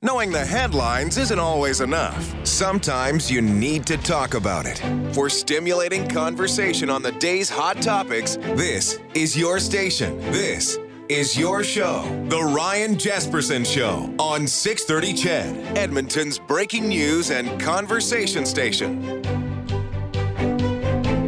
Knowing the headlines isn't always enough. Sometimes you need to talk about it. For stimulating conversation on the day's hot topics, this is your station. This is your show. The Ryan Jespersen Show on 630 CHED, Edmonton's breaking news and conversation station.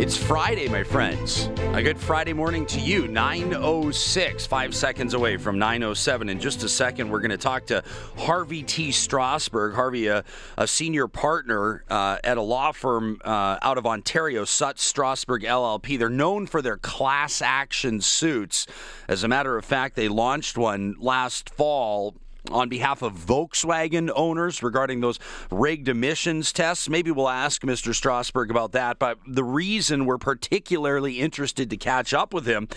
It's Friday, my friends. A good Friday morning to you. 906, five seconds away from 907. In just a second, we're going to talk to Harvey T. Strosberg. Harvey, a, a senior partner uh, at a law firm uh, out of Ontario, Sutts Strosberg LLP. They're known for their class action suits. As a matter of fact, they launched one last fall on behalf of Volkswagen owners regarding those rigged emissions tests. Maybe we'll ask Mr. Strosberg about that. But the reason we're particularly interested to catch up with him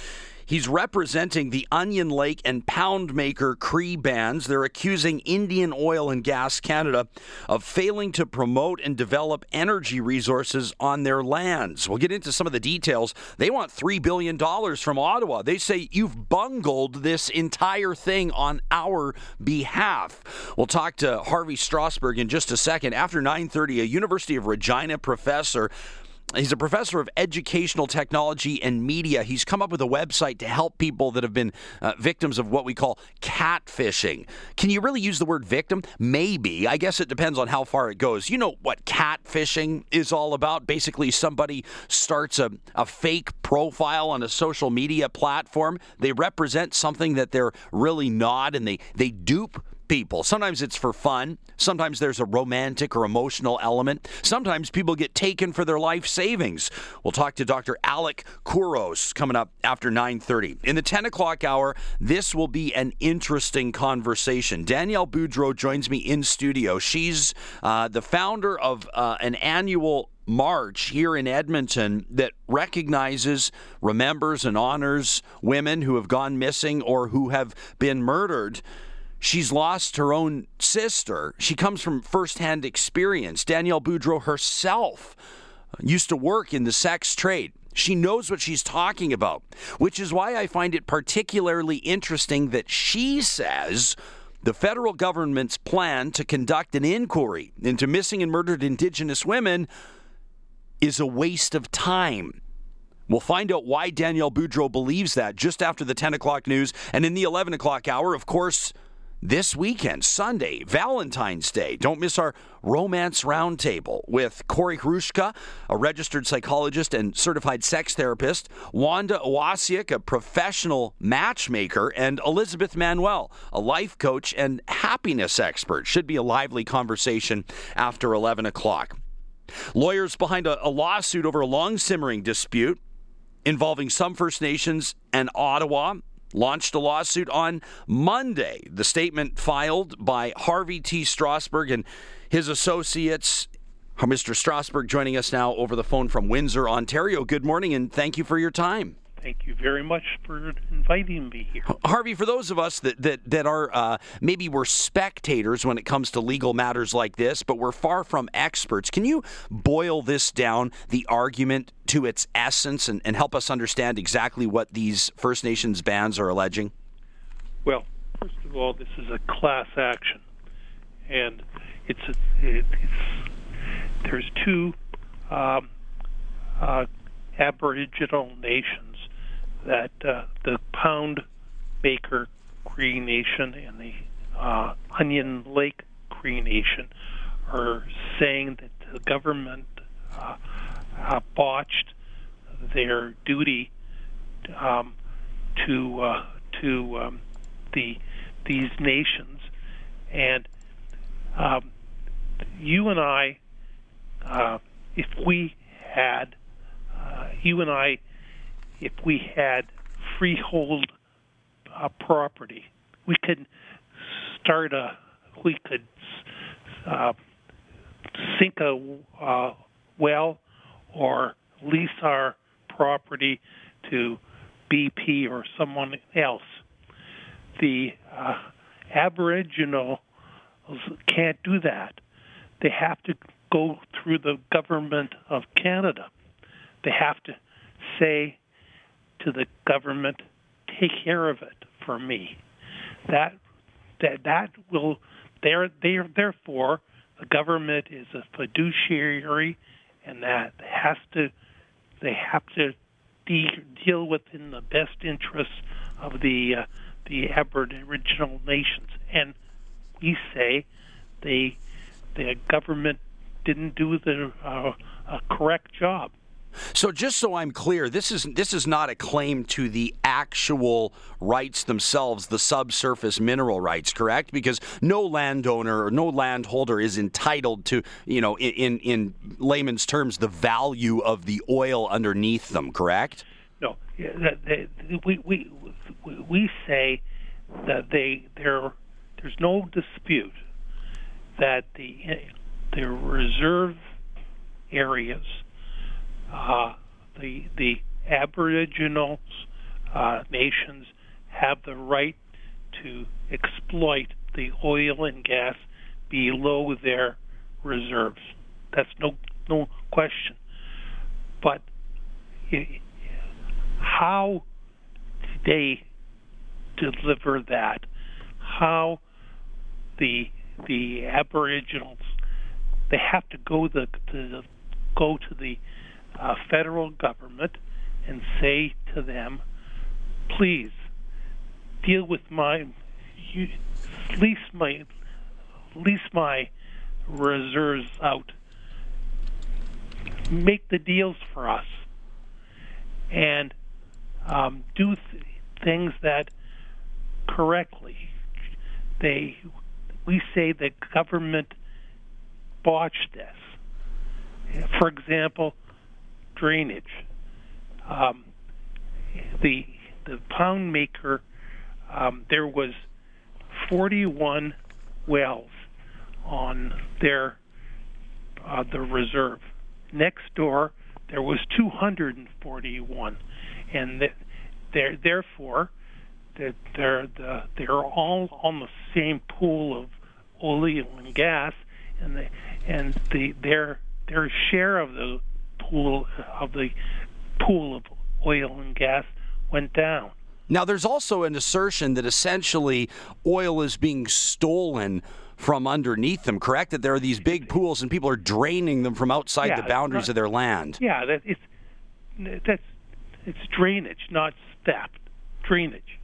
He's representing the Onion Lake and Poundmaker Cree bands. They're accusing Indian Oil and Gas Canada of failing to promote and develop energy resources on their lands. We'll get into some of the details. They want $3 billion from Ottawa. They say you've bungled this entire thing on our behalf. We'll talk to Harvey Strosberg in just a second. After 9:30, a University of Regina professor He's a professor of educational technology and media. He's come up with a website to help people that have been uh, victims of what we call catfishing. Can you really use the word victim? Maybe. I guess it depends on how far it goes. You know what catfishing is all about? Basically, somebody starts a, a fake profile on a social media platform. They represent something that they're really not, and they, they dupe people. Sometimes it's for fun. Sometimes there's a romantic or emotional element. Sometimes people get taken for their life savings. We'll talk to Dr. Alec Couros coming up after 9:30. In the 10 o'clock hour, this will be an interesting conversation. Danielle Boudreau joins me in studio. She's uh, the founder of uh, an annual march here in Edmonton that recognizes, remembers, and honors women who have gone missing or who have been murdered. She's lost her own sister. She comes from firsthand experience. Danielle Boudreau herself used to work in the sex trade. She knows what she's talking about, which is why I find it particularly interesting that she says the federal government's plan to conduct an inquiry into missing and murdered Indigenous women is a waste of time. We'll find out why Danielle Boudreau believes that just after the 10 o'clock news. And in the 11 o'clock hour, of course, this weekend, Sunday, Valentine's Day. Don't miss our romance roundtable with Corey Hrushka, a registered psychologist and certified sex therapist, Wanda Owasiak, a professional matchmaker, and Elizabeth Manuel, a life coach and happiness expert. Should be a lively conversation after 11 o'clock. Lawyers behind a, a lawsuit over a long simmering dispute involving some First Nations and Ottawa launched a lawsuit on Monday. The statement filed by Harvey T. Strosberg and his associates. Mr. Strosberg joining us now over the phone from Windsor, Ontario. Good morning and thank you for your time. Thank you very much for inviting me here. Harvey, for those of us that, that, that are uh, maybe we're spectators when it comes to legal matters like this, but we're far from experts, can you boil this down, the argument to its essence, and, and help us understand exactly what these First Nations bands are alleging? Well, first of all, this is a class action, and it's, a, it, it's there's two um, uh, Aboriginal nations that uh, the Pound Baker Cree Nation and the uh, Onion Lake Cree Nation are saying that the government uh, uh, botched their duty um, to uh, to um, the these nations, and um, you and I, uh, if we had, uh, you and I if we had freehold uh, property, we could start a, we could uh, sink a uh, well or lease our property to BP or someone else. The uh, Aboriginal can't do that. They have to go through the government of Canada. They have to say to the government, take care of it for me. That that that will they're, they're, therefore, the government is a fiduciary, and that has to they have to de- deal within the best interests of the uh, the Aboriginal nations. And we say they the government didn't do the uh, a correct job. So just so I'm clear, this is this is not a claim to the actual rights themselves, the subsurface mineral rights, correct? Because no landowner or no landholder is entitled to, you know, in in layman's terms, the value of the oil underneath them, correct? No, we we we say that they there there's no dispute that the the reserve areas uh, the the Aboriginal uh, nations have the right to exploit the oil and gas below their reserves. That's no no question. But it, how they deliver that, how the the Aboriginals they have to go the, to go to the uh, federal government and say to them, please deal with my you, lease my lease my reserves out. Make the deals for us and um, do th- things that correctly. They we say the government botched this. For example, drainage. Um, the the Poundmaker, um, there was 41 wells on their uh, the reserve. Next door, there was 241, and that they're, therefore that they're the, they're all on the same pool of oil and gas, and the and the their their share of the pool of the pool of oil and gas went down. Now, there's also an assertion that essentially oil is being stolen from underneath them. Correct? That there are these big pools and people are draining them from outside yeah, the boundaries not, of their land. Yeah, that it's that's it's drainage, not theft. Drainage.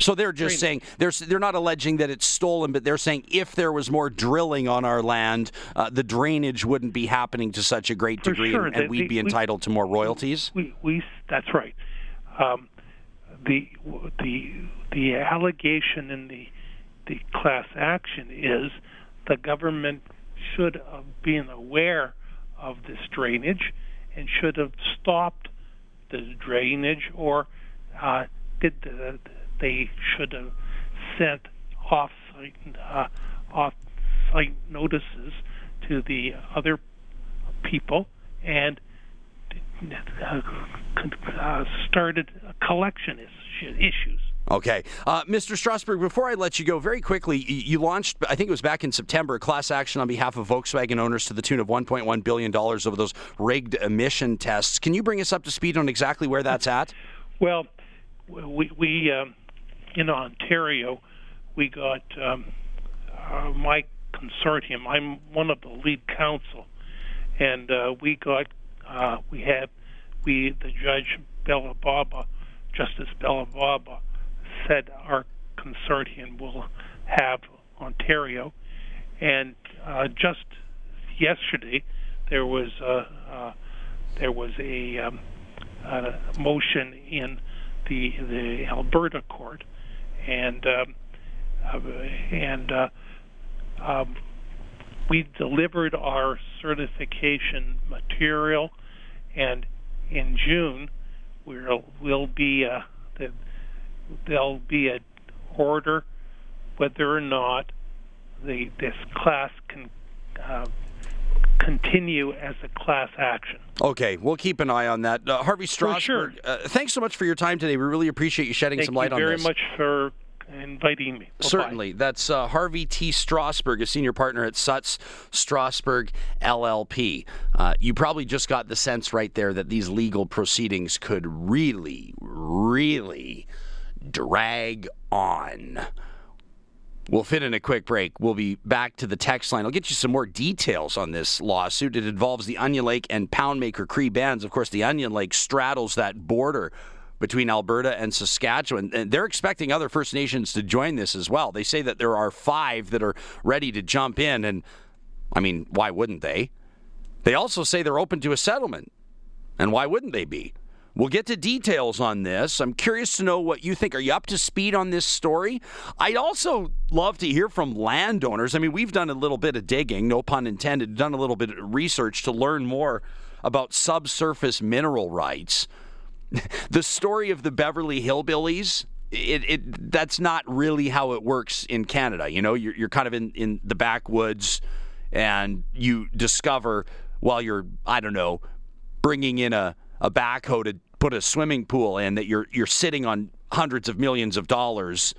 So they're just saying they're they're not alleging that it's stolen, but they're saying if there was more drilling on our land, uh, the drainage wouldn't be happening to such a great degree, sure. and, and the, we'd be entitled we, to more royalties. We, we that's right. Um, the the the allegation in the the class action is the government should have been aware of this drainage and should have stopped the drainage or uh, did the they should have sent off-site uh, off-site notices to the other people and uh, started collection issues. Okay. Uh, Mr. Strosberg, before I let you go, very quickly, you launched, I think it was back in September, a class action on behalf of Volkswagen owners to the tune of $1.1 billion over those rigged emission tests. Can you bring us up to speed on exactly where that's at? Well, we, we um, in Ontario, we got um, uh, my consortium. I'm one of the lead counsel, and uh, we got uh, we had we the judge Belobaba, Justice Belobaba, said our consortium will have Ontario, and uh, just yesterday there was a, uh, there was a, um, a motion in the the Alberta court and um, uh, and uh, um, we delivered our certification material, and in June we'll will be a, the, there'll be an order whether or not the this class can uh, continue as a class action. Okay, we'll keep an eye on that. Uh, Harvey Strosberg, sure. uh, thanks so much for your time today. We really appreciate you shedding Thank some light on this. Thank you very much for inviting me. Certainly. That's uh, Harvey T. Strosberg, a senior partner at Sutts Strosberg LLP. Uh, you probably just got the sense right there that these legal proceedings could really, really drag on. We'll fit in a quick break. We'll be back to the text line. I'll get you some more details on this lawsuit. It involves the Onion Lake and Poundmaker Cree bands. Of course, the Onion Lake straddles that border between Alberta and Saskatchewan. And they're expecting other First Nations to join this as well. They say that there are five that are ready to jump in. And I mean, why wouldn't they? They also say they're open to a settlement. And why wouldn't they be? We'll get to details on this. I'm curious to know what you think. Are you up to speed on this story? I'd also love to hear from landowners. I mean, we've done a little bit of digging, no pun intended, done a little bit of research to learn more about subsurface mineral rights. the story of the Beverly Hillbillies, it, it that's not really how it works in Canada. You know, you're, you're kind of in, in the backwoods and you discover while you're, I don't know, bringing in a, a backhoe to put a swimming pool in that you're you're sitting on hundreds of millions of dollars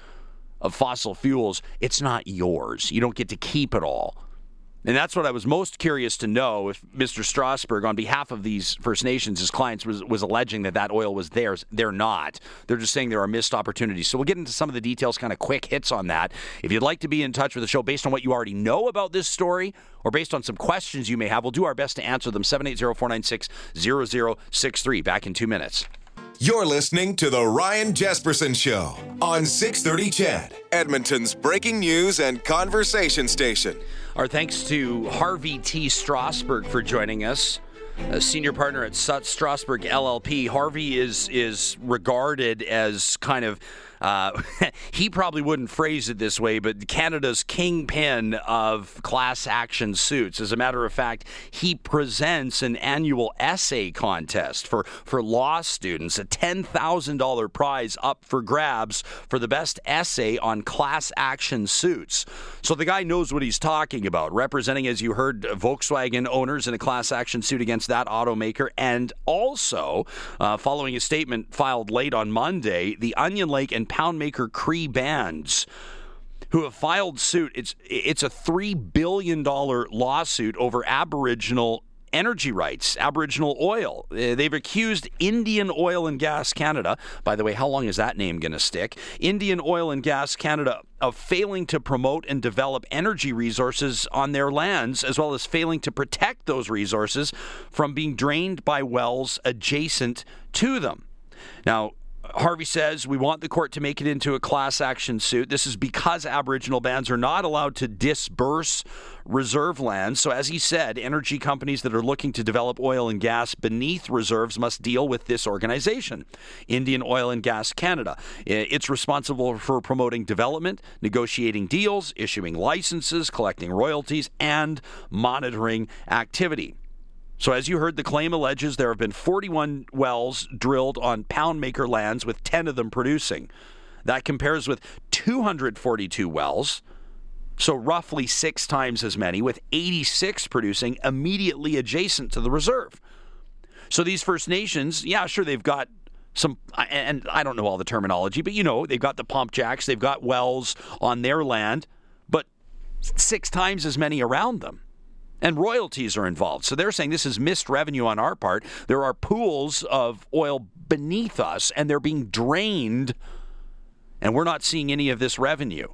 of fossil fuels, it's not yours. You don't get to keep it all. And that's what I was most curious to know if Mr. Strosberg, on behalf of these First Nations, his clients, was, was alleging that that oil was theirs. They're not. They're just saying there are missed opportunities. So we'll get into some of the details, kind of quick hits on that. If you'd like to be in touch with the show based on what you already know about this story or based on some questions you may have, we'll do our best to answer them. 780 496 0063. Back in two minutes. You're listening to The Ryan Jespersen Show on 630 CHED, Edmonton's breaking news and conversation station. Our thanks to Harvey T. Strosberg for joining us. A senior partner at Sutts Strosberg LLP. Harvey is is regarded as kind of uh, he probably wouldn't phrase it this way, but Canada's kingpin of class action suits. As a matter of fact, he presents an annual essay contest for, for law students, a $10,000 prize up for grabs for the best essay on class action suits. So the guy knows what he's talking about, representing, as you heard, Volkswagen owners in a class action suit against that automaker, and also, uh, following a statement filed late on Monday, the Onion Lake and Poundmaker Cree bands who have filed suit. It's it's a three billion dollar lawsuit over Aboriginal energy rights, Aboriginal oil. Uh, they've accused Indian Oil and Gas Canada. By the way, how long is that name going to stick? Indian Oil and Gas Canada of failing to promote and develop energy resources on their lands, as well as failing to protect those resources from being drained by wells adjacent to them. Now, Harvey says we want the court to make it into a class action suit. This is because Aboriginal bands are not allowed to disburse reserve lands. So, as he said, energy companies that are looking to develop oil and gas beneath reserves must deal with this organization, Indian Oil and Gas Canada. It's responsible for promoting development, negotiating deals, issuing licenses, collecting royalties, and monitoring activity. So, as you heard, the claim alleges there have been 41 wells drilled on Poundmaker lands, with 10 of them producing. That compares with 242 wells, so roughly six times as many, with 86 producing immediately adjacent to the reserve. So, these First Nations, yeah, sure, they've got some, and I don't know all the terminology, but you know, they've got the pump jacks, they've got wells on their land, but six times as many around them and royalties are involved. So they're saying this is missed revenue on our part. There are pools of oil beneath us, and they're being drained, and we're not seeing any of this revenue.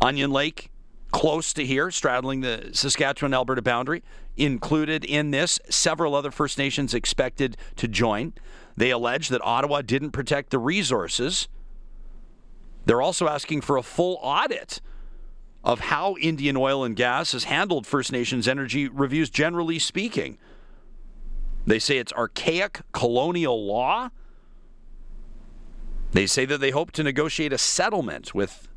Onion Lake, close to here, straddling the Saskatchewan Alberta boundary, included in this. Several other First Nations expected to join. They allege that Ottawa didn't protect the resources. They're also asking for a full audit of how Indian oil and gas has handled First Nations energy reviews, generally speaking. They say it's archaic colonial law. They say that they hope to negotiate a settlement with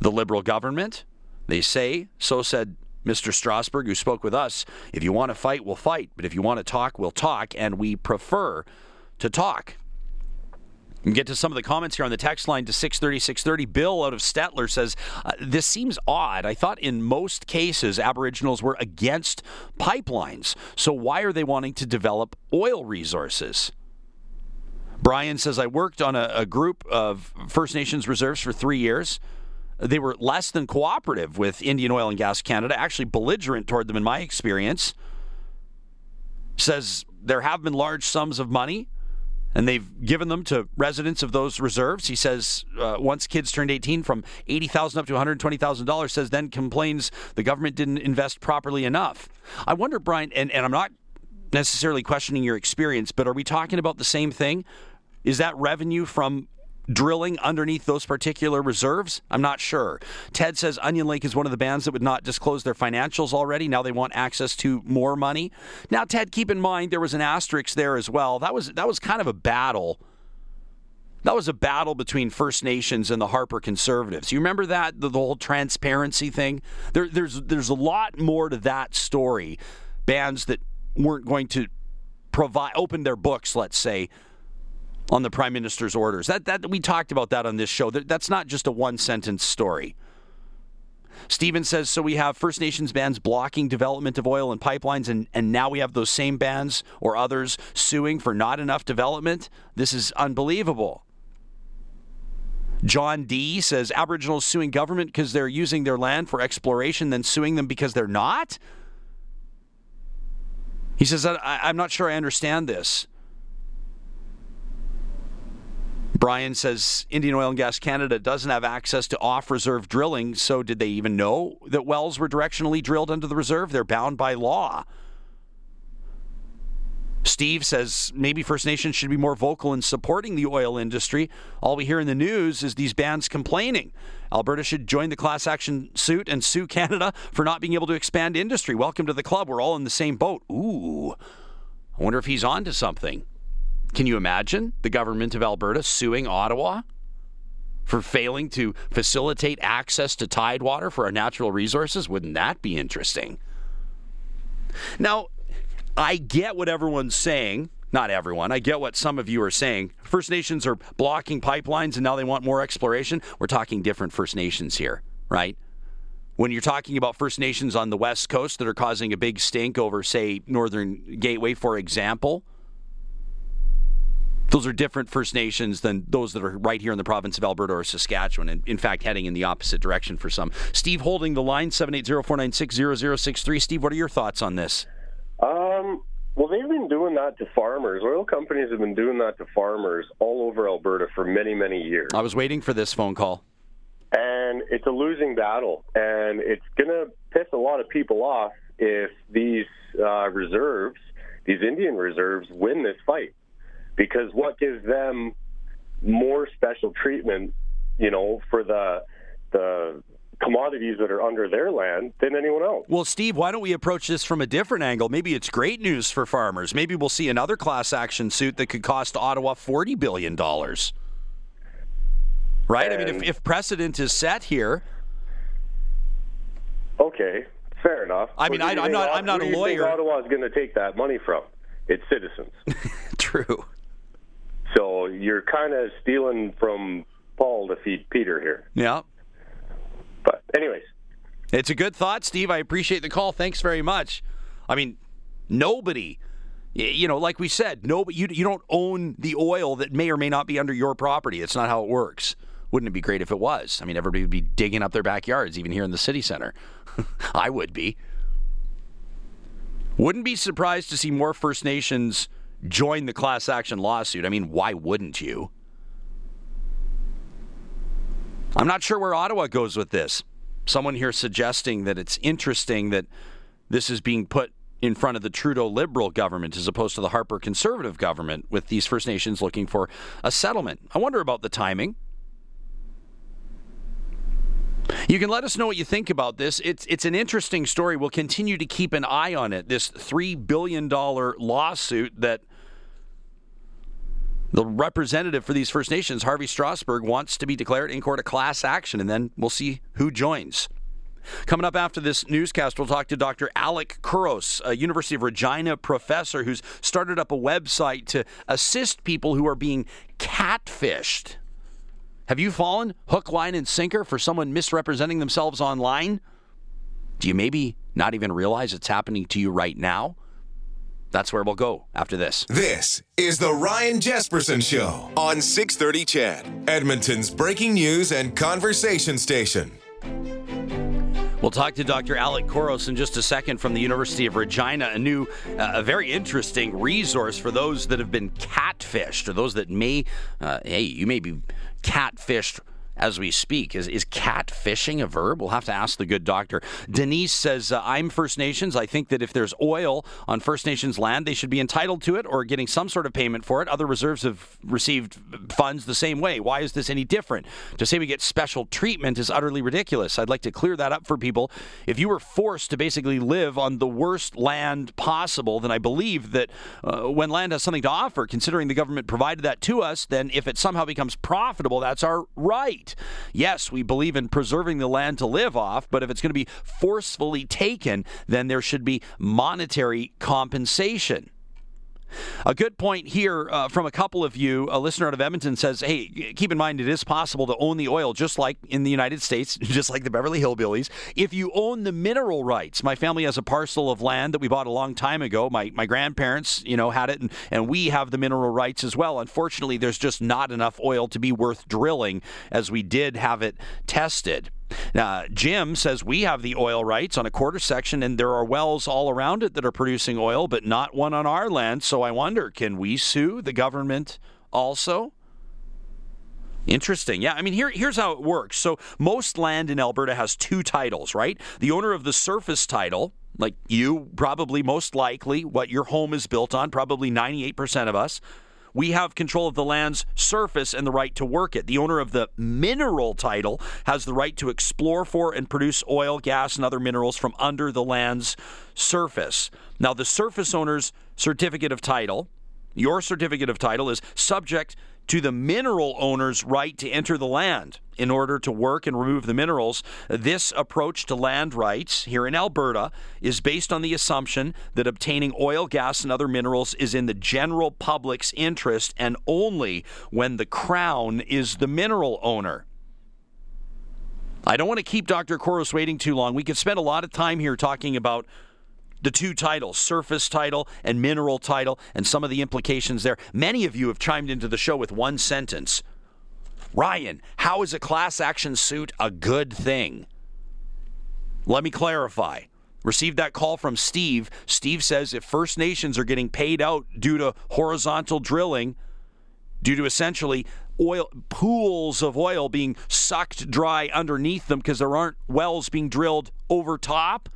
the Liberal government. They say, so said Mr. Strosberg, who spoke with us, if you want to fight, we'll fight. But if you want to talk, we'll talk. And we prefer to talk. Get to some of the comments here on the text line to 630 630. Bill out of Stettler says, uh, This seems odd. I thought in most cases Aboriginals were against pipelines. So why are they wanting to develop oil resources? Brian says, I worked on a, a group of First Nations reserves for three years. They were less than cooperative with Indian Oil and Gas Canada, actually belligerent toward them in my experience. Says there have been large sums of money and they've given them to residents of those reserves. He says uh, once kids turned 18, from 80000 up to $120,000, says then complains the government didn't invest properly enough. I wonder, Brian, and, and I'm not necessarily questioning your experience, but are we talking about the same thing? Is that revenue from drilling underneath those particular reserves? I'm not sure. Ted says Onion Lake is one of the bands that would not disclose their financials already. Now they want access to more money. Now, Ted, keep in mind there was an asterisk there as well. That was that was kind of a battle. That was a battle between First Nations and the Harper Conservatives. You remember that the, the whole transparency thing? There, there's there's a lot more to that story. Bands that weren't going to provide open their books, let's say, on the prime minister's orders. That that we talked about that on this show. That, that's not just a one sentence story. Steven says so we have First Nations bands blocking development of oil and pipelines and, and now we have those same bands or others suing for not enough development. This is unbelievable. John D says Aboriginals suing government because they're using their land for exploration, then suing them because they're not. He says, I, I'm not sure I understand this. Brian says Indian Oil and Gas Canada doesn't have access to off reserve drilling, so did they even know that wells were directionally drilled under the reserve? They're bound by law. Steve says maybe First Nations should be more vocal in supporting the oil industry. All we hear in the news is these bands complaining. Alberta should join the class action suit and sue Canada for not being able to expand industry. Welcome to the club. We're all in the same boat. Ooh. I wonder if he's on to something. Can you imagine the government of Alberta suing Ottawa for failing to facilitate access to tidewater for our natural resources? Wouldn't that be interesting? Now, I get what everyone's saying. Not everyone. I get what some of you are saying. First Nations are blocking pipelines and now they want more exploration. We're talking different First Nations here, right? When you're talking about First Nations on the West Coast that are causing a big stink over, say, Northern Gateway, for example, those are different First Nations than those that are right here in the province of Alberta or Saskatchewan, and in fact, heading in the opposite direction for some. Steve holding the line, 780-496-0063. Steve, what are your thoughts on this? Um, well, they've been doing that to farmers. Oil companies have been doing that to farmers all over Alberta for many, many years. I was waiting for this phone call. And it's a losing battle, and it's going to piss a lot of people off if these uh, reserves, these Indian reserves, win this fight because what gives them more special treatment, you know, for the the commodities that are under their land than anyone else. Well, Steve, why don't we approach this from a different angle? Maybe it's great news for farmers. Maybe we'll see another class action suit that could cost Ottawa $40 billion. Right? And I mean, if, if precedent is set here. Okay, fair enough. I mean, I, am not, I'm not a lawyer. Ottawa is going to take that money from? Its citizens. True. So you're kind of stealing from Paul to feed Peter here. Yeah. But, anyways. It's a good thought, Steve. I appreciate the call. Thanks very much. I mean, nobody, you know, like we said, no, you, you don't own the oil that may or may not be under your property. It's not how it works. Wouldn't it be great if it was? I mean, everybody would be digging up their backyards, even here in the city center. I would be. Wouldn't be surprised to see more First Nations join the class action lawsuit. I mean, why wouldn't you? I'm not sure where Ottawa goes with this. Someone here suggesting that it's interesting that this is being put in front of the Trudeau Liberal government as opposed to the Harper Conservative government with these First Nations looking for a settlement. I wonder about the timing. You can let us know what you think about this. It's it's an interesting story. We'll continue to keep an eye on it. This three billion dollar lawsuit that the representative for these First Nations, Harvey Strosberg, wants to be declared in court a class action, and then we'll see who joins. Coming up after this newscast, we'll talk to Dr. Alec Couros, a University of Regina professor who's started up a website to assist people who are being catfished. Have you fallen hook, line, and sinker for someone misrepresenting themselves online? Do you maybe not even realize it's happening to you right now? That's where we'll go after this. This is the Ryan Jespersen Show on 630 CHED, Edmonton's breaking news and conversation station. We'll talk to Dr. Alec Couros in just a second from the University of Regina, a new, uh, a very interesting resource for those that have been catfished or those that may, uh, hey, you may be catfished as we speak. Is, is catfishing a verb? We'll have to ask the good doctor. Denise says, uh, I'm First Nations. I think that if there's oil on First Nations land, they should be entitled to it or getting some sort of payment for it. Other reserves have received funds the same way. Why is this any different? To say we get special treatment is utterly ridiculous. I'd like to clear that up for people. If you were forced to basically live on the worst land possible, then I believe that uh, when land has something to offer, considering the government provided that to us, then if it somehow becomes profitable, that's our right. Yes, we believe in preserving the land to live off, but if it's going to be forcefully taken, then there should be monetary compensation. A good point here uh, from a couple of you. A listener out of Edmonton says, "Hey, keep in mind it is possible to own the oil, just like in the United States, just like the Beverly Hillbillies. If you own the mineral rights, my family has a parcel of land that we bought a long time ago. My my grandparents, you know, had it, and, and we have the mineral rights as well. Unfortunately, there's just not enough oil to be worth drilling, as we did have it tested." Now, Jim says we have the oil rights on a quarter section, and there are wells all around it that are producing oil, but not one on our land. So I wonder, can we sue the government also? Interesting. Yeah, I mean, here, here's how it works. So, most land in Alberta has two titles, right? The owner of the surface title, like you, probably most likely, what your home is built on, probably 98% of us, we have control of the land's surface and the right to work it. The owner of the mineral title has the right to explore for and produce oil, gas, and other minerals from under the land's surface. Now, the surface owner's certificate of title, your certificate of title, is subject to the mineral owner's right to enter the land in order to work and remove the minerals. This approach to land rights here in Alberta is based on the assumption that obtaining oil, gas, and other minerals is in the general public's interest and only when the Crown is the mineral owner. I don't want to keep Dr. Couros waiting too long. We could spend a lot of time here talking about the two titles, surface title and mineral title, and some of the implications there. Many of you have chimed into the show with one sentence Ryan, how is a class action suit a good thing? Let me clarify. Received that call from Steve. Steve says if First Nations are getting paid out due to horizontal drilling, due to essentially oil pools of oil being sucked dry underneath them because there aren't wells being drilled over top,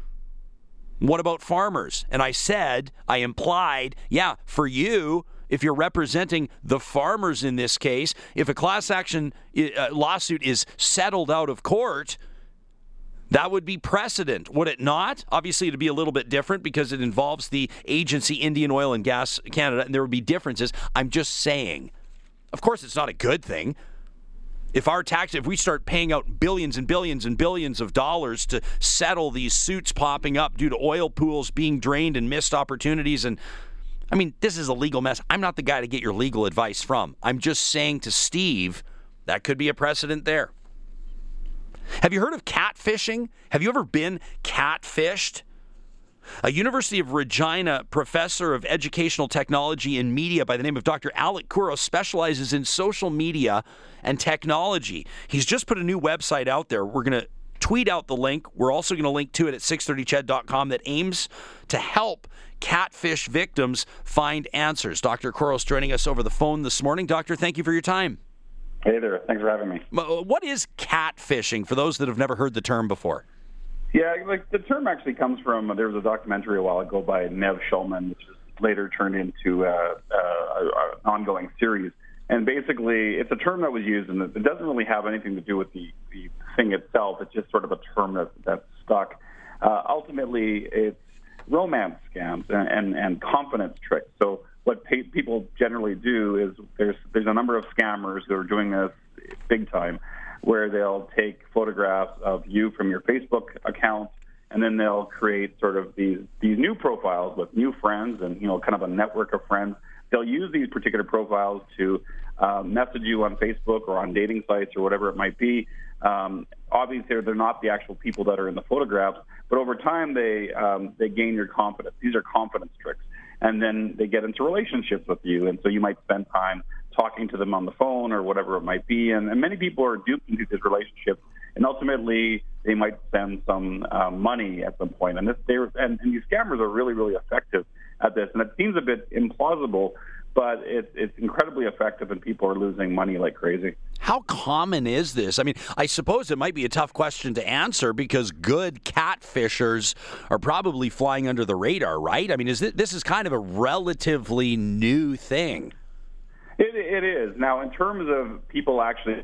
what about farmers? And I said, I implied, yeah, for you, if you're representing the farmers in this case, if a class action uh, lawsuit is settled out of court, that would be precedent, would it not? Obviously, it'd be a little bit different because it involves the agency Indian Oil and Gas Canada, and there would be differences. I'm just saying. Of course, it's not a good thing if our tax if we start paying out billions and billions and billions of dollars to settle these suits popping up due to oil pools being drained and missed opportunities and I mean this is a legal mess. I'm not the guy to get your legal advice from. I'm just saying to Steve that could be a precedent there. Have you heard of catfishing? Have you ever been catfished? A University of Regina professor of educational technology and media by the name of Dr. Alec Couros specializes in social media and technology. He's just put a new website out there. We're going to tweet out the link. We're also going to link to it at 630ched.com that aims to help catfish victims find answers. Dr. Couros joining us over the phone this morning. Doctor, thank you for your time. Hey there. Thanks for having me. What is catfishing for those that have never heard the term before? Yeah, like the term actually comes from there was a documentary a while ago by Nev Schulman, which was later turned into uh, uh, an ongoing series. And basically, it's a term that was used, and it doesn't really have anything to do with the, the thing itself. It's just sort of a term that, that's stuck. Uh, ultimately, it's romance scams and, and, and confidence tricks. So what pay, people generally do is there's there's a number of scammers who are doing this big time where they'll take photographs of you from your Facebook account and then they'll create sort of these these new profiles with new friends and you know kind of a network of friends. They'll use these particular profiles to uh, message you on Facebook or on dating sites or whatever it might be. Um, obviously, they're not the actual people that are in the photographs, but over time they um, they gain your confidence. These are confidence tricks, and then they get into relationships with you, and so you might spend time talking to them on the phone or whatever it might be. And, and many people are duped into these relationships and ultimately they might spend some uh, money at some point. And this, they and, and these scammers are really, really effective at this. And it seems a bit implausible, but it, it's incredibly effective, and people are losing money like crazy. How common is this? I mean, I suppose it might be a tough question to answer because good catfishers are probably flying under the radar, right? I mean, is this, this is kind of a relatively new thing? It, it is now in terms of people actually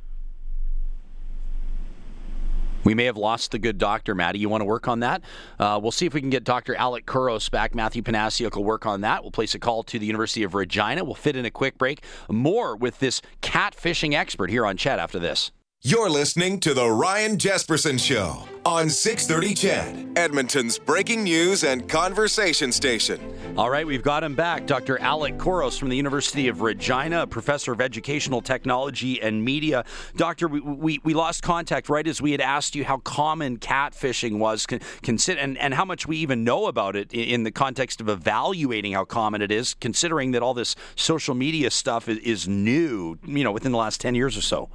we may have lost the good doctor, Maddie. You want to work on that? Uh, we'll see if we can get Dr. Alec Couros back. Matthew Panasiuk will work on that. We'll place a call to the University of Regina. We'll fit in a quick break. More with this catfishing expert here on CHED after this. You're listening to The Ryan Jespersen Show on 630 CHED, Edmonton's breaking news and conversation station. All right, we've got him back. Dr. Alec Couros from the University of Regina, professor of educational technology and media. Doctor, we, we, we lost contact right as we had asked you how common catfishing was con, consider, and, and how much we even know about it in, in, the context of evaluating how common it is, considering that all this social media stuff is, is new, you know, within the last 10 years or so.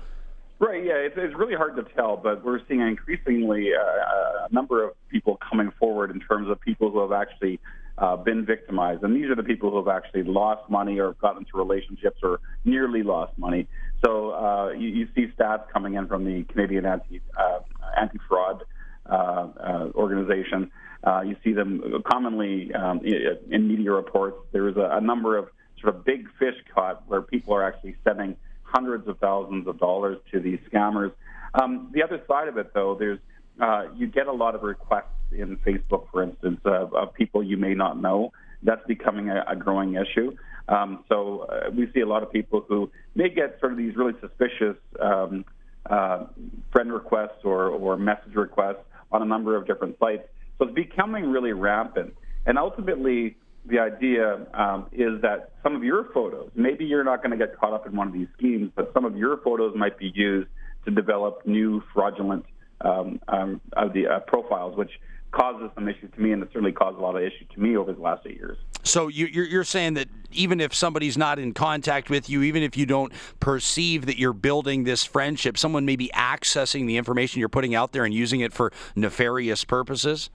Right. Yeah, it's, it's really hard to tell, but we're seeing increasingly uh, a number of people coming forward in terms of people who have actually uh, been victimized, and these are the people who have actually lost money or gotten into relationships or nearly lost money. So uh, you, you see stats coming in from the Canadian anti uh, anti fraud uh, uh, organization. Uh, you see them commonly um, in media reports. There is a, a number of sort of big fish caught where people are actually sending hundreds of thousands of dollars to these scammers. Um, the other side of it, though, there's uh, you get a lot of requests in Facebook, for instance, of, people you may not know. That's becoming a, a growing issue. Um, so uh, we see a lot of people who may get sort of these really suspicious um, uh, friend requests or, or message requests on a number of different sites. So it's becoming really rampant. And ultimately, the idea um, is that some of your photos, maybe you're not going to get caught up in one of these schemes, but some of your photos might be used to develop new fraudulent um, um, of the uh, profiles, which causes some issues to me, and it certainly caused a lot of issues to me over the last eight years. So you're saying that even if somebody's not in contact with you, even if you don't perceive that you're building this friendship, someone may be accessing the information you're putting out there and using it for nefarious purposes?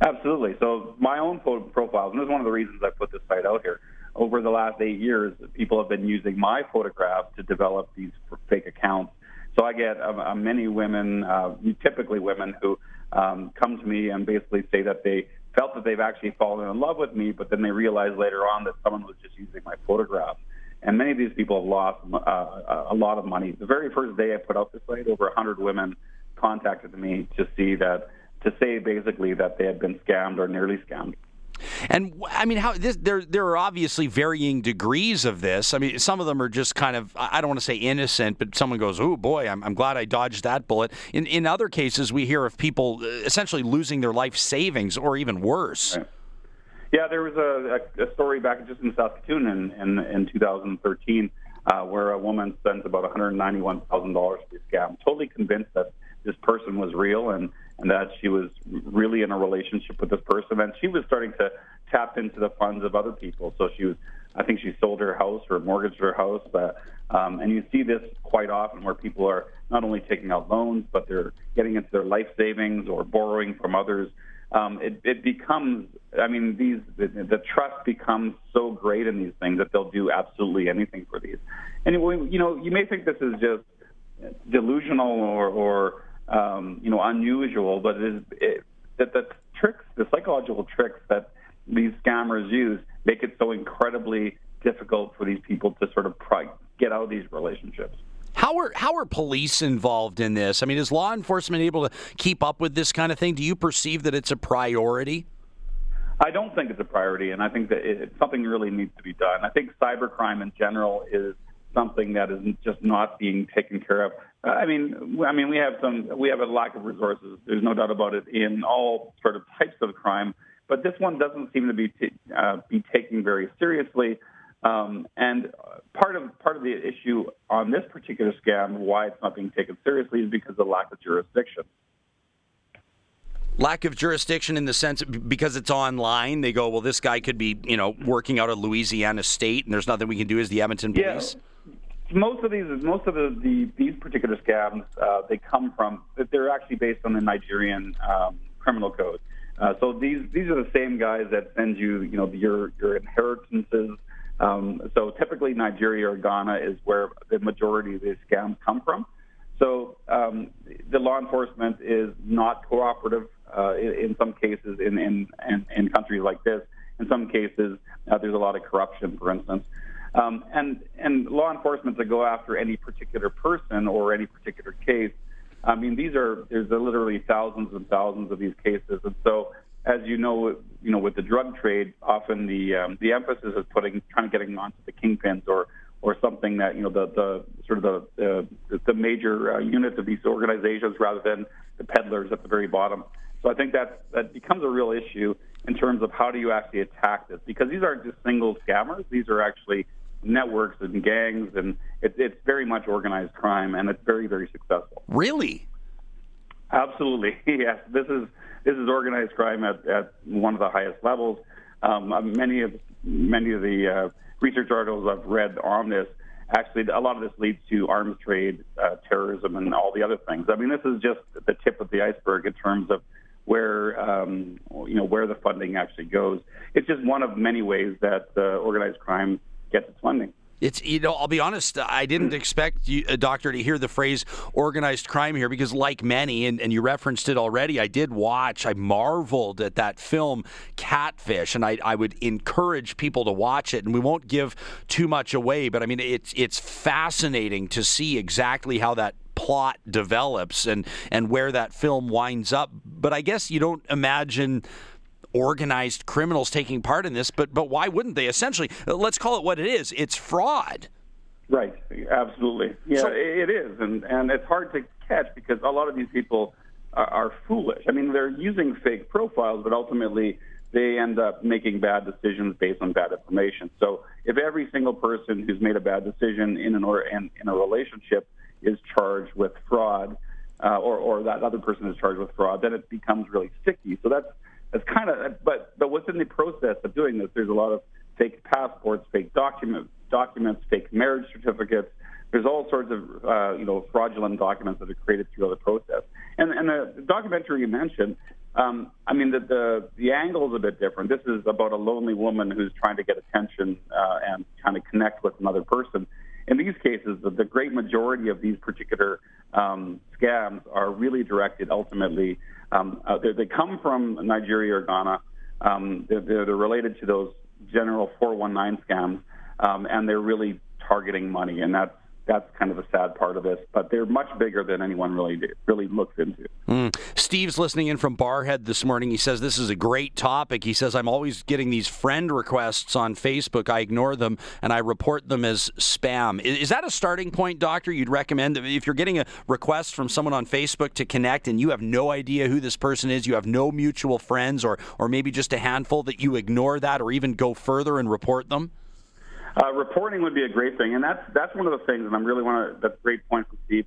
Absolutely. So my own profiles, and this is one of the reasons I put this site out here. Over the last eight years, people have been using my photograph to develop these fake accounts. So I get uh, uh, many women, uh, typically women, who um, come to me and basically say that they felt that they've actually fallen in love with me, but then they realize later on that someone was just using my photograph. And many of these people have lost uh, a lot of money. The very first day I put out this site, over 100 women contacted me to see that to say basically that they had been scammed or nearly scammed. And I mean, how this, there there are obviously varying degrees of this. I mean, some of them are just kind of I don't want to say innocent, but someone goes, "Oh boy, I'm, I'm glad I dodged that bullet." In in other cases, we hear of people uh, essentially losing their life savings or even worse. Right. Yeah, there was a, a, story back just in Saskatoon in in, in 2013 uh, where a woman spent about $191,000 to be scammed, totally convinced that this person was real and and that she was really in a relationship with this person, and she was starting to tap into the funds of other people. So she was, I think, she sold her house or mortgaged her house. Uh, um, and you see this quite often where people are not only taking out loans, but they're getting into their life savings or borrowing from others. Um, it, it becomes, I mean, these the, the trust becomes so great in these things that they'll do absolutely anything for these. Anyway, you know, you may think this is just delusional or, or um, you know, unusual, but it is it, that the tricks, the psychological tricks that these scammers use, make it so incredibly difficult for these people to sort of get out of these relationships. How are how are police involved in this? I mean, is law enforcement able to keep up with this kind of thing? Do you perceive that it's a priority? I don't think it's a priority, and I think that it, something really needs to be done. I think cybercrime in general is something that is just not being taken care of. Uh, I mean, I mean, we have some, we have a lack of resources. There's no doubt about it in all sort of types of crime, but this one doesn't seem to be t- uh, be taken very seriously. Um, and part of part of the issue on this particular scam, why it's not being taken seriously, is because of the lack of jurisdiction lack of jurisdiction in the sense because it's online they go well this guy could be you know working out of louisiana state and there's nothing we can do as the edmonton police yeah. most of these, most of the, the these particular scams, uh, they come from. They're actually based on the Nigerian um, criminal code. Uh, so these these are the same guys that send you, you know, your your inheritances. Um, so typically, Nigeria or Ghana is where the majority of these scams come from. So um, the law enforcement is not cooperative uh, in, in, some cases in, in, in, in, countries like this. In some cases, uh, there's a lot of corruption, for instance. Um, and, and law enforcement to go after any particular person or any particular case, I mean, these are, there's literally thousands and thousands of these cases. And so, as you know, you know, with the drug trade, often the, um, the emphasis is putting, trying to getting onto the kingpins or, or something that you know the the sort of the uh, the major uh, units of these organizations rather than the peddlers at the very bottom. So I think that that becomes a real issue in terms of how do you actually attack this because these aren't just single scammers; these are actually networks and gangs, and it, it's very much organized crime, and it's very very successful. Really? Absolutely, yes. This is this is organized crime at, at one of the highest levels. Um, many of many of the uh, research articles I've read on this, actually a lot of this leads to arms trade, uh, terrorism, and all the other things. I mean, this is just the tip of the iceberg in terms of where um, you know where the funding actually goes. It's just one of many ways that uh, organized crime gets its funding. It's you know I'll be honest I didn't expect you, a doctor to hear the phrase organized crime here because like many and, and you referenced it already I did watch I marveled at that film Catfish and I, I would encourage people to watch it and we won't give too much away but I mean it's it's fascinating to see exactly how that plot develops and and where that film winds up but I guess you don't imagine organized criminals taking part in this, but but why wouldn't they? Essentially, let's call it what it is. It's fraud. Right. Absolutely. Yeah, so, it is, and and it's hard to catch because a lot of these people are, are foolish. I mean, they're using fake profiles, but ultimately they end up making bad decisions based on bad information. So if every single person who's made a bad decision in an or in, in a relationship is charged with fraud, uh, or or that other person is charged with fraud, then it becomes really sticky. So that's it's kind of, but but within the process of doing this, there's a lot of fake passports, fake documents, documents, fake marriage certificates. There's all sorts of uh, you know fraudulent documents that are created through the process. And and the documentary you mentioned, um, I mean the, the the angle is a bit different. This is about a lonely woman who's trying to get attention uh, and trying to connect with another person. In these cases, the, the great majority of these particular um, scams are really directed ultimately um, uh, they, come from Nigeria or Ghana. Um, they're, they're, related to those general 419 scams, um, and they're really targeting money, and that's that's kind of the sad part of this. But they're much bigger than anyone really really looks into. Mm. Steve's listening in from Barrhead this morning. He says this is a great topic. He says I'm always getting these friend requests on Facebook. I ignore them and I report them as spam. Is, is that a starting point, Doctor? You'd recommend if you're getting a request from someone on Facebook to connect and you have no idea who this person is, you have no mutual friends, or or maybe just a handful that you ignore that, or even go further and report them. Uh, reporting would be a great thing, and that's that's one of the things, and I'm really want to. That's a great point from Steve,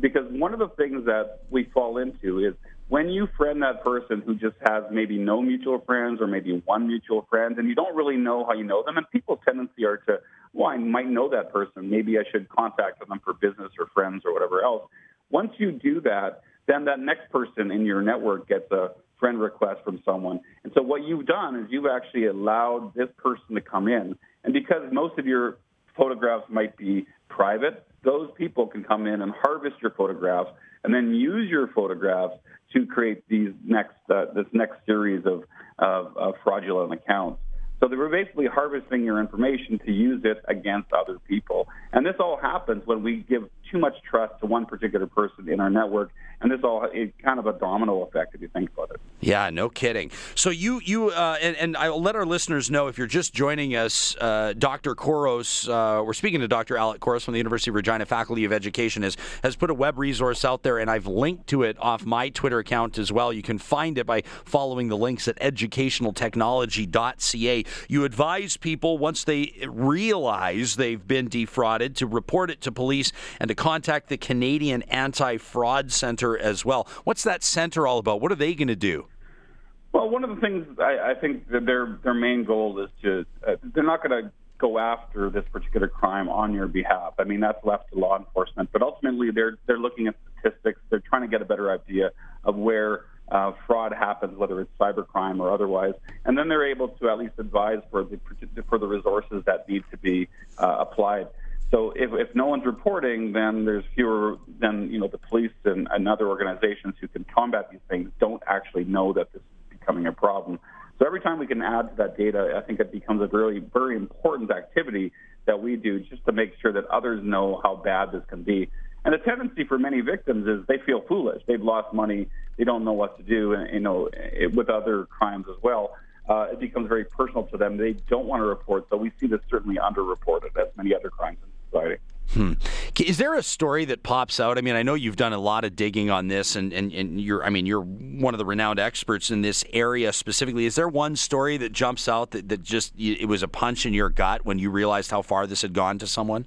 because one of the things that we fall into is when you friend that person who just has maybe no mutual friends or maybe one mutual friend, and you don't really know how you know them, and people's tendency are to, well, I might know that person, maybe I should contact them for business or friends or whatever else. Once you do that, then that next person in your network gets a friend request from someone. And so what you've done is you've actually allowed this person to come in and because most of your photographs might be private, those people can come in and harvest your photographs and then use your photographs to create these next uh, this next series of, of, of fraudulent accounts. So they were basically harvesting your information to use it against other people. And this all happens when we give too much trust to one particular person in our network. And this all is kind of a domino effect if you think about it. Yeah, no kidding. So you you uh, and, and, I'll let our listeners know if you're just joining us, uh, Dr. Couros, Uh, we're speaking to Dr. Alec Couros from the University of Regina Faculty of Education. has has put a web resource out there, and I've linked to it off my Twitter account as well. You can find it by following the links at educationaltechnology.ca. You advise people once they realize they've been defrauded to report it to police and to contact the Canadian Anti Fraud Center as well. What's that center all about? What are they going to do? Well, one of the things I, I think that their their main goal is to uh, they're not going to go after this particular crime on your behalf. I mean, that's left to law enforcement, but ultimately they're they're looking at statistics. They're trying to get a better idea of where uh, fraud happens, whether it's cybercrime or otherwise, and then they're able to at least advise for the for the resources that need to be uh, applied. So if, if no one's reporting, then there's fewer, then you know the police and, and other organizations who can combat these things don't actually know that this is becoming a problem. So every time we can add to that data, I think it becomes a really very important activity that we do just to make sure that others know how bad this can be. And the tendency for many victims is they feel foolish. They've lost money. They don't know what to do. You know, it, with other crimes as well, uh, it becomes very personal to them. They don't want to report. So we see this certainly underreported as many other crimes in society. Hmm. Is there a story that pops out? I mean, I know you've done a lot of digging on this, and, and, and you're, I mean, you're one of the renowned experts in this area specifically. Is there one story that jumps out that, that just it was a punch in your gut when you realized how far this had gone to someone?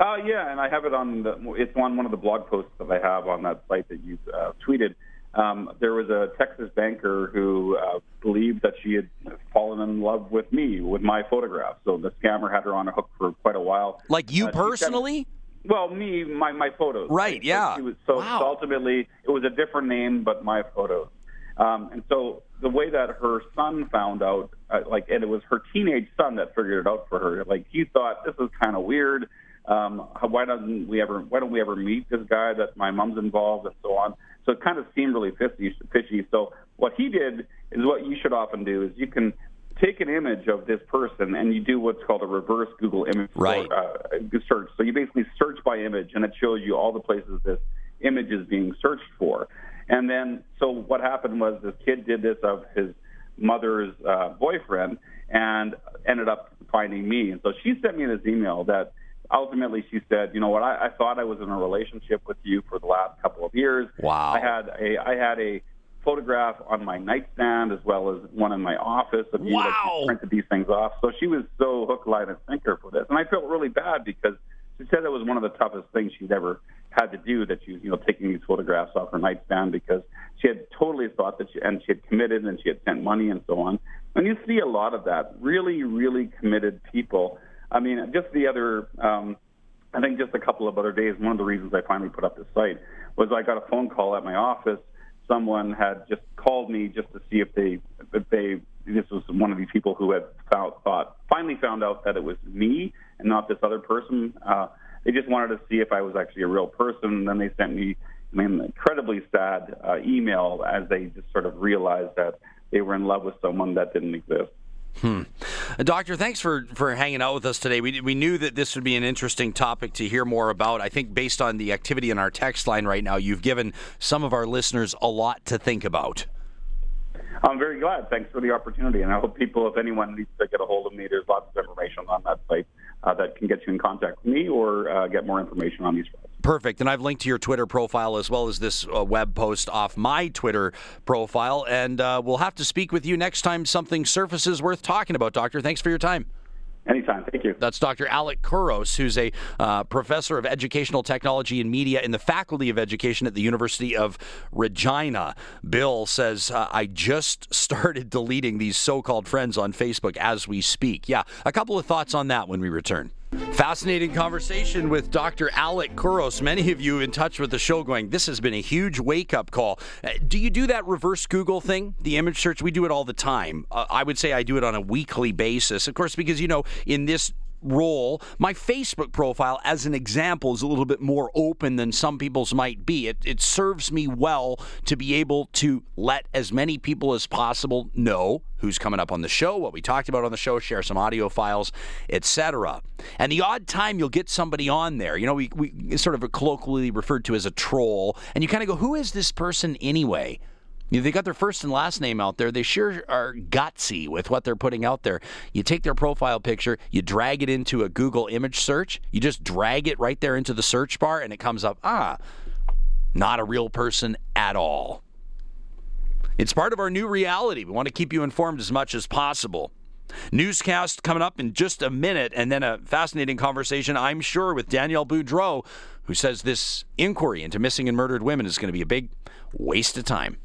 Uh, yeah, and I have it on the, it's on one of the blog posts that I have on that site that you uh, tweeted. Um, there was a Texas banker who uh, believed that she had fallen in love with me, with my photograph. So the scammer had her on a hook for quite a while. Like you uh, personally? Kept, well, me, my, my photos. Right, right? yeah. So, was, so, wow. so, ultimately, it was a different name, but my photos. Um, and so the way that her son found out, uh, like, and it was her teenage son that figured it out for her. Like, he thought this is kind of weird um, why doesn't we ever? Why don't we ever meet this guy that my mom's involved and so on? So it kind of seemed really fishy. fishy. So what he did is what you should often do is you can take an image of this person and you do what's called a reverse Google image right. uh, search. So you basically search by image and it shows you all the places this image is being searched for. And then, so what happened was this kid did this of his mother's uh, boyfriend and ended up finding me. And so she sent me this email that ultimately she said, you know what, I, I thought I was in a relationship with you for the last couple of years. Wow. I had a I had a photograph on my nightstand as well as one in my office of you wow. that she printed these things off. So she was so hook, line, and sinker for this. And I felt really bad because she said it was one of the toughest things she'd ever had to do that she was, you know, taking these photographs off her nightstand because she had totally thought that she, and she had committed and she had sent money and so on. And you see a lot of that. Really, really committed people I mean, just the other, um, I think just a couple of other days, one of the reasons I finally put up this site was I got a phone call at my office. Someone had just called me just to see if they, if they, this was one of these people who had found, thought, finally found out that it was me and not this other person. Uh, they just wanted to see if I was actually a real person. And then they sent me an incredibly sad uh, email as they just sort of realized that they were in love with someone that didn't exist. Hmm. Uh, doctor, thanks for, for hanging out with us today. We, we knew that this would be an interesting topic to hear more about. I think based on the activity in our text line right now, you've given some of our listeners a lot to think about. I'm very glad. Thanks for the opportunity. And I hope people, if anyone needs to get a hold of me, there's lots of information on that site uh, that can get you in contact with me or uh, get more information on these products. Perfect. And I've linked to your Twitter profile as well as this uh, web post off my Twitter profile. And uh, we'll have to speak with you next time something surfaces worth talking about, Doctor. Thanks for your time. Anytime. Thank you. That's Dr. Alec Couros, who's a uh, professor of educational technology and media in the Faculty of Education at the University of Regina. Bill says, uh, I just started deleting these so called friends on Facebook as we speak. Yeah, a couple of thoughts on that when we return. Fascinating conversation with Dr. Alec Couros. Many of you in touch with the show going, this has been a huge wake up call. Uh, do you do that reverse Google thing, the image search? We do it all the time. Uh, I would say I do it on a weekly basis. Of course, because, you know, in this role. My Facebook profile, as an example, is a little bit more open than some people's might be. It, it serves me well to be able to let as many people as possible know who's coming up on the show, what we talked about on the show, share some audio files, etc. And the odd time you'll get somebody on there, you know, we, we sort of colloquially referred to as a troll, and you kind of go, who is this person anyway? They got their first and last name out there. They sure are gutsy with what they're putting out there. You take their profile picture, you drag it into a Google image search, you just drag it right there into the search bar, and it comes up, ah, not a real person at all. It's part of our new reality. We want to keep you informed as much as possible. Newscast coming up in just a minute, and then a fascinating conversation, I'm sure, with Danielle Boudreau, who says this inquiry into missing and murdered women is going to be a big waste of time.